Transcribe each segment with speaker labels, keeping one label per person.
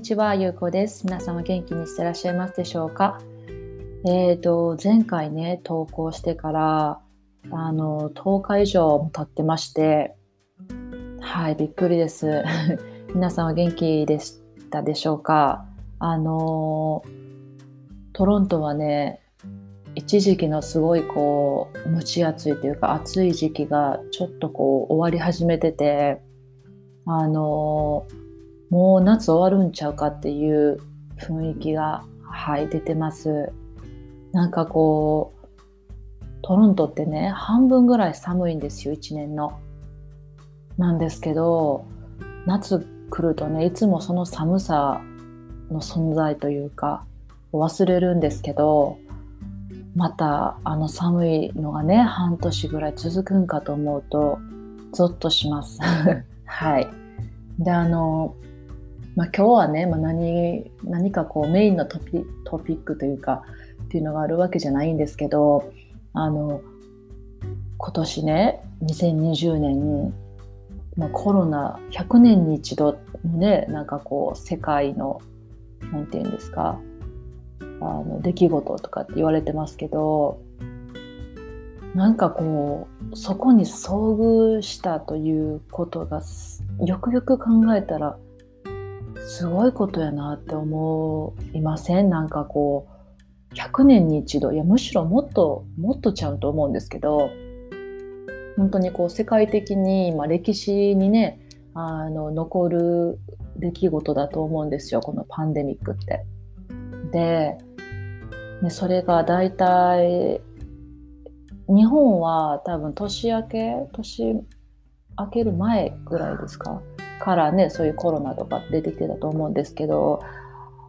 Speaker 1: こんにちは、ゆうこです。皆様元気にしてらっしゃいますでしょうか？えーと、前回ね、投稿してから、あの、10日以上も経ってまして、はい、びっくりです。皆さんは元気でしたでしょうか？あの、トロントはね、一時期のすごいこう、蒸し暑いというか暑い時期がちょっとこう終わり始めてて、あの、もう夏終わるんちゃうかっていう雰囲気が、はい、出てます。なんかこう、トロントってね、半分ぐらい寒いんですよ、一年の。なんですけど、夏来るとね、いつもその寒さの存在というか、忘れるんですけど、またあの寒いのがね、半年ぐらい続くんかと思うと、ゾッとします。はい。で、あの、まあ、今日はね、まあ何、何かこうメインのトピトピックというかっていうのがあるわけじゃないんですけどあの今年ね2020年に、まあ、コロナ100年に一度のねなんかこう世界の何て言うんですかあの出来事とかって言われてますけどなんかこうそこに遭遇したということがよくよく考えたらすごいことやなって思いません？なんかこう100年に一度いやむしろもっともっとちゃうと思うんですけど本当にこう世界的に、まあ、歴史にねあの残る出来事だと思うんですよ。このパンデミックって。で、ね、それが大体日本は多分年明け年明ける前ぐらいですか？からねそういうコロナとか出てきてたと思うんですけど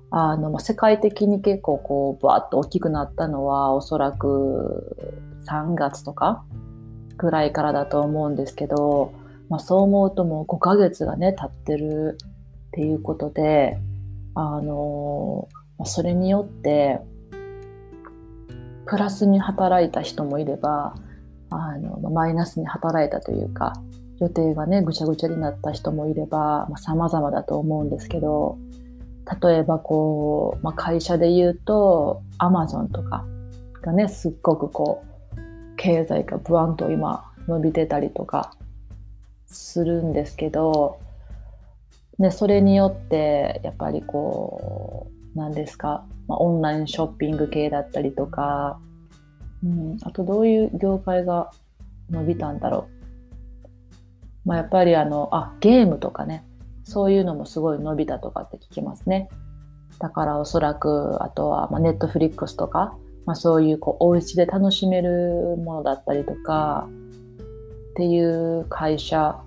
Speaker 1: あの、ま、世界的に結構こうバーッと大きくなったのはおそらく3月とかぐらいからだと思うんですけど、まあ、そう思うともう5ヶ月がね経ってるっていうことであのそれによってプラスに働いた人もいればあのマイナスに働いたというか予定がねぐちゃぐちゃになった人もいれば、まあ、様々だと思うんですけど例えばこう、まあ、会社で言うとアマゾンとかがねすっごくこう経済がブワンと今伸びてたりとかするんですけど、ね、それによってやっぱりこう何ですか、まあ、オンラインショッピング系だったりとか、うん、あとどういう業界が伸びたんだろう。まあ、やっぱりあのあゲームとかねそういうのもすごい伸びたとかって聞きますね。だからおそらくあとは、ま、ネットフリックスとか、まあ、そういうこうお家で楽しめるものだったりとかっていう会社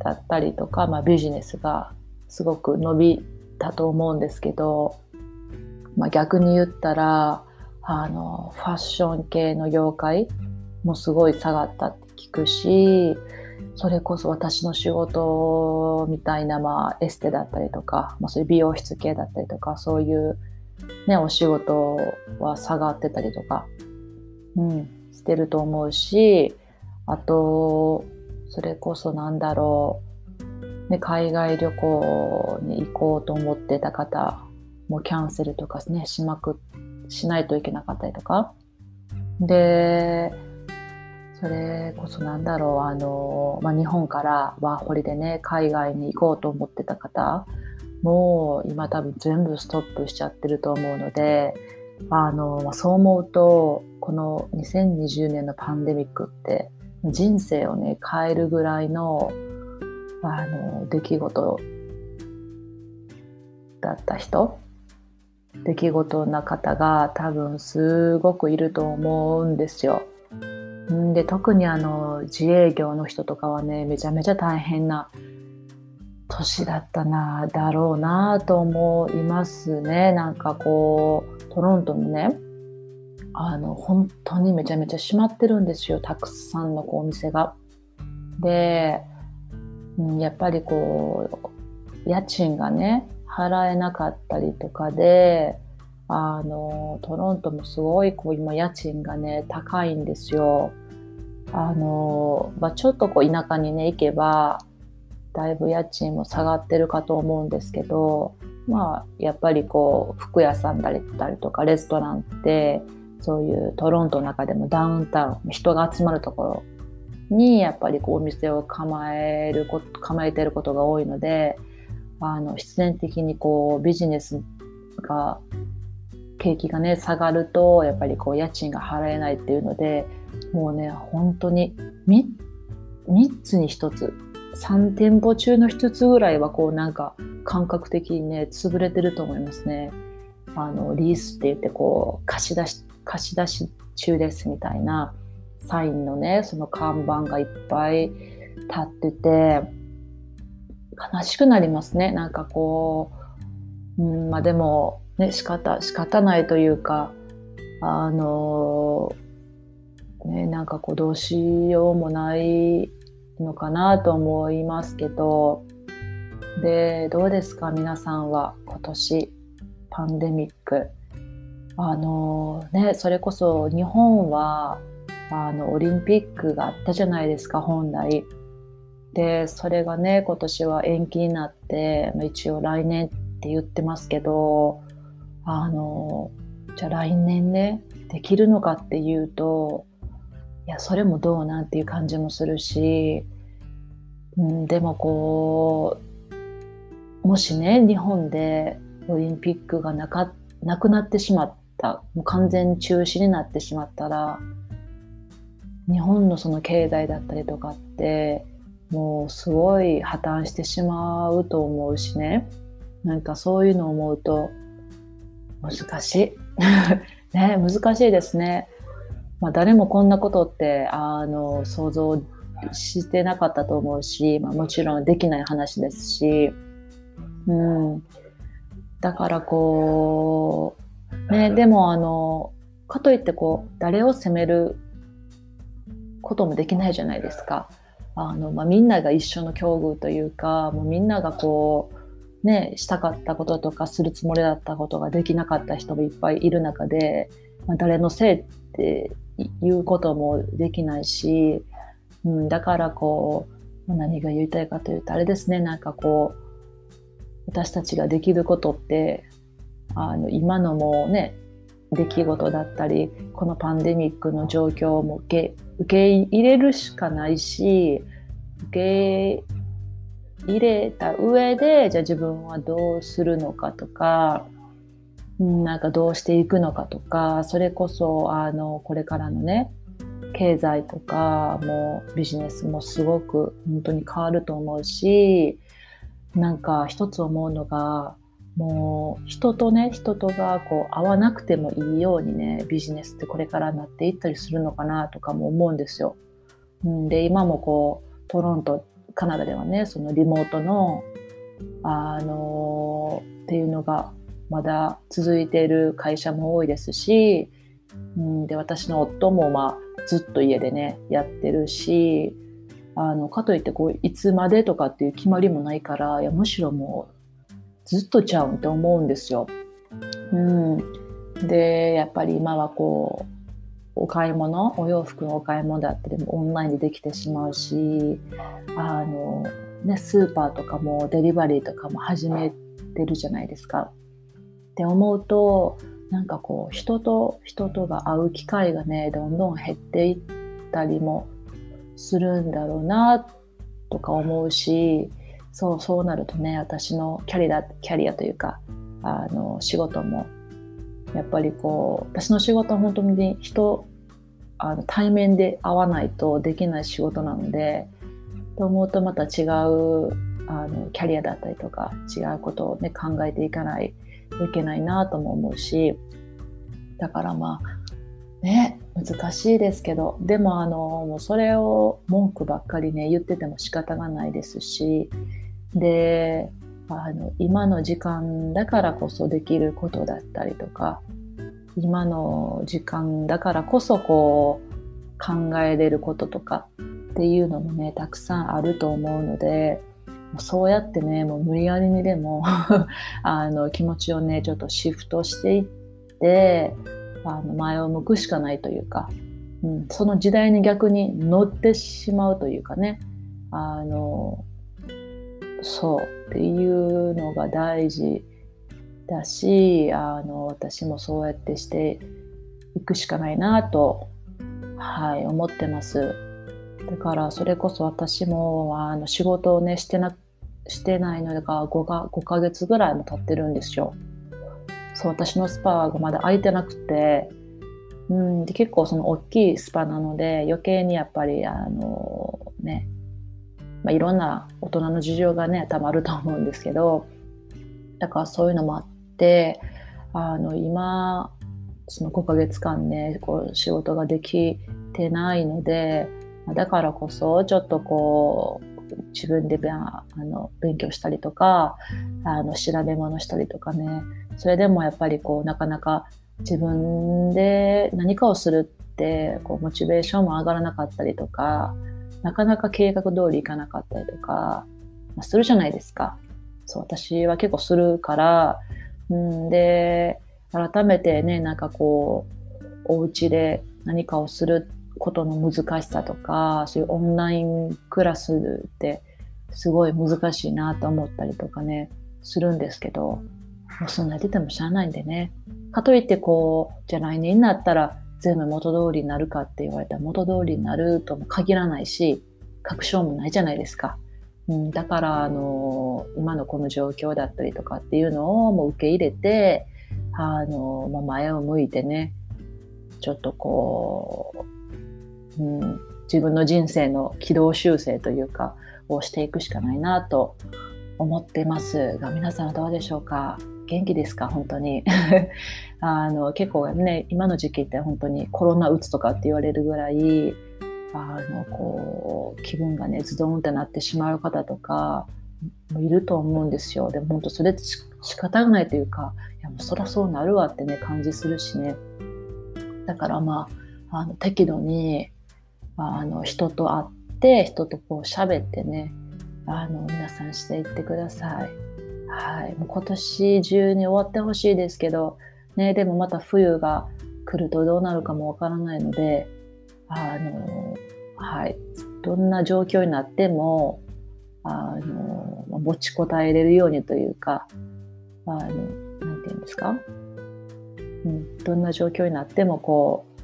Speaker 1: だったりとか、まあ、ビジネスがすごく伸びたと思うんですけど、まあ、逆に言ったらあのファッション系の業界もすごい下がったって聞くしそれこそ私の仕事みたいな、まあ、エステだったりとか、まあ、そういう美容室系だったりとか、そういう、ね、お仕事は下がってたりとか、うん、してると思うし、あと、それこそなんだろう、ね、海外旅行に行こうと思ってた方もキャンセルとかね、しまく、しないといけなかったりとか。で、それこそなんだろうあの、まあ、日本からワーホリでね海外に行こうと思ってた方もう今多分全部ストップしちゃってると思うのであの、そう思うとこの2020年のパンデミックって人生をね変えるぐらいのあの出来事だった人出来事な方が多分すごくいると思うんですよ。んで特にあの自営業の人とかはねめちゃめちゃ大変な年だったなだろうなと思いますねなんかこうトロントのねあの本当にめちゃめちゃ閉まってるんですよたくさんのこうお店が。で、うん、やっぱりこう家賃がね払えなかったりとかであのトロントもすごいこう今家賃がね高いんですよ。あの、まあ、ちょっとこう田舎にね行けばだいぶ家賃も下がってるかと思うんですけどまあやっぱりこう服屋さんだったりとかレストランってそういうトロントの中でもダウンタウン人が集まるところにやっぱりこうお店を構える構えてることが多いのであの必然的にこうビジネスが景気がね下がるとやっぱりこう家賃が払えないっていうのでもうね本当に 3, 3つに1つ3店舗中の1つぐらいはこうなんか感覚的にね潰れてると思いますね。あのリースって言ってこう貸し出し貸し出し中ですみたいなサインのねその看板がいっぱい立ってて悲しくなりますねなんかこう、うん、まあでもね仕方仕方ないというかあのねなんかこうどうしようもないのかなと思いますけどでどうですか皆さんは今年パンデミックあのねそれこそ日本はあのオリンピックがあったじゃないですか本来。でそれがね今年は延期になって一応来年って言ってますけどあのじゃあ来年ねできるのかっていうといやそれもどうなんていう感じもするし、うん、でもこうもしね日本でオリンピックがなかなくなってしまったもう完全中止になってしまったら日本のその経済だったりとかってもうすごい破綻してしまうと思うしね。なんかそういうのを思うと難しい。ね難しいですね、まあ、誰もこんなことってあの想像してなかったと思うし、まあ、もちろんできない話ですし、うん、だからこうねでもあのかといってこう誰を責めることもできないじゃないですか。あのまあ、みんなが一緒の境遇というかもうみんながこうねしたかったこととかするつもりだったことができなかった人もいっぱいいる中で、まあ、誰のせいっていうこともできないし、うん、だからこう何が言いたいかというとあれですねなんかこう私たちができることってあの今のもね出来事だったりこのパンデミックの状況も受け受け入れるしかないし受け入れた上でじゃあ自分はどうするのかとかなんかどうしていくのかとかそれこそあのこれからのね経済とかもビジネスもすごく本当に変わると思うしなんか一つ思うのがもう人とね人とがこう会わなくてもいいようにねビジネスってこれからなっていったりするのかなとかも思うんですよ。うん、で今もこうトロントカナダではねそのリモートのあの、っていうのがまだ続いている会社も多いですし、うん、で私の夫もまあずっと家でねやってるしあのかといってこういつまでとかっていう決まりもないからいやむしろもうずっとちゃうんって思うんですよ。うん、でやっぱり今はこうお買い物お洋服のお買い物だったりもオンラインでできてしまうしあの、ね、スーパーとかもデリバリーとかも始めてるじゃないですか。って思うとなんかこう人と人とが会う機会がねどんどん減っていったりもするんだろうなとか思うしそうそうなるとね私のキャリアキャリアというかあの仕事もやっぱりこう私の仕事は本当に人あの対面で会わないとできない仕事なのでと思うとまた違うあのキャリアだったりとか違うことをね考えていかないといけないなとも思うしだからまあね難しいですけどでもあのもうそれを文句ばっかりね言ってても仕方がないですしであの今の時間だからこそできることだったりとか今の時間だからこそこう考えれることとかっていうのもねたくさんあると思うのでそうやってねもう無理やりにでも あの気持ちをねちょっとシフトしていってあの前を向くしかないというか、うん、その時代に逆に乗ってしまうというかねあのそうっていうのが大事だしあの私もそうやってしていくしかないなと、はい、思ってます。だからそれこそ私もあの仕事をねしてなしてないのが 5, が5ヶ月ぐらいも経ってるんですよ。そう私のスパがまだ空いてなくて、うん、で結構その大きいスパなので余計にやっぱりあのね、まあ、いろんな大人の事情がねたまると思うんですけどだからそういうのもあってあの今その5ヶ月間ねこう仕事ができてないのでだからこそちょっとこう自分であの勉強したりとかあの調べ物したりとかねそれでもやっぱりこうなかなか自分で何かをするってこうモチベーションも上がらなかったりとかなかなか計画通りいかなかったりとか、まあ、するじゃないですか。そう私は結構するから、うん、で改めてねなんかこうお家で何かをすることの難しさとかそういうオンラインクラスってすごい難しいなと思ったりとかねするんですけどもうそんな出てもしゃあないんでね。かといってこう、じゃあ来年になったら全部元通りになるかって言われたら元通りになるとも限らないし、確証もないじゃないですか。うん、だから、あの、今のこの状況だったりとかっていうのをもう受け入れて、あの、まあ、前を向いてね、ちょっとこう、うん、自分の人生の軌道修正というか、をしていくしかないなと思ってます。が、皆さんはどうでしょうか？元気ですか？本当に。あの結構ね今の時期って本当にコロナうつとかって言われるぐらいあのこう気分がねズドンってなってしまう方とかいると思うんですよ。でも本当それって仕方がないというかいやもうそりゃそうなるわってね感じするしね。だからまああの適度にあの人と会って人とこう喋ってねあの皆さんしていってください。はい、もう今年中に終わってほしいですけど、ね、でもまた冬が来るとどうなるかもわからないので、あの、はい、どんな状況になっても、あの、持ちこたえれるようにというか、あの、なんて言うんですか、うん、どんな状況になってもこう、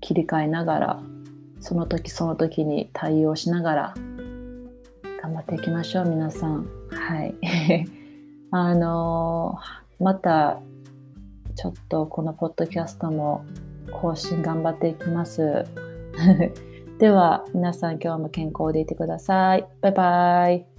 Speaker 1: 切り替えながら、その時その時に対応しながら、頑張っていきましょう、皆さん。はい。あのまたちょっとこのポッドキャストも更新頑張っていきます。では皆さん今日も健康でいてください。バイバイ。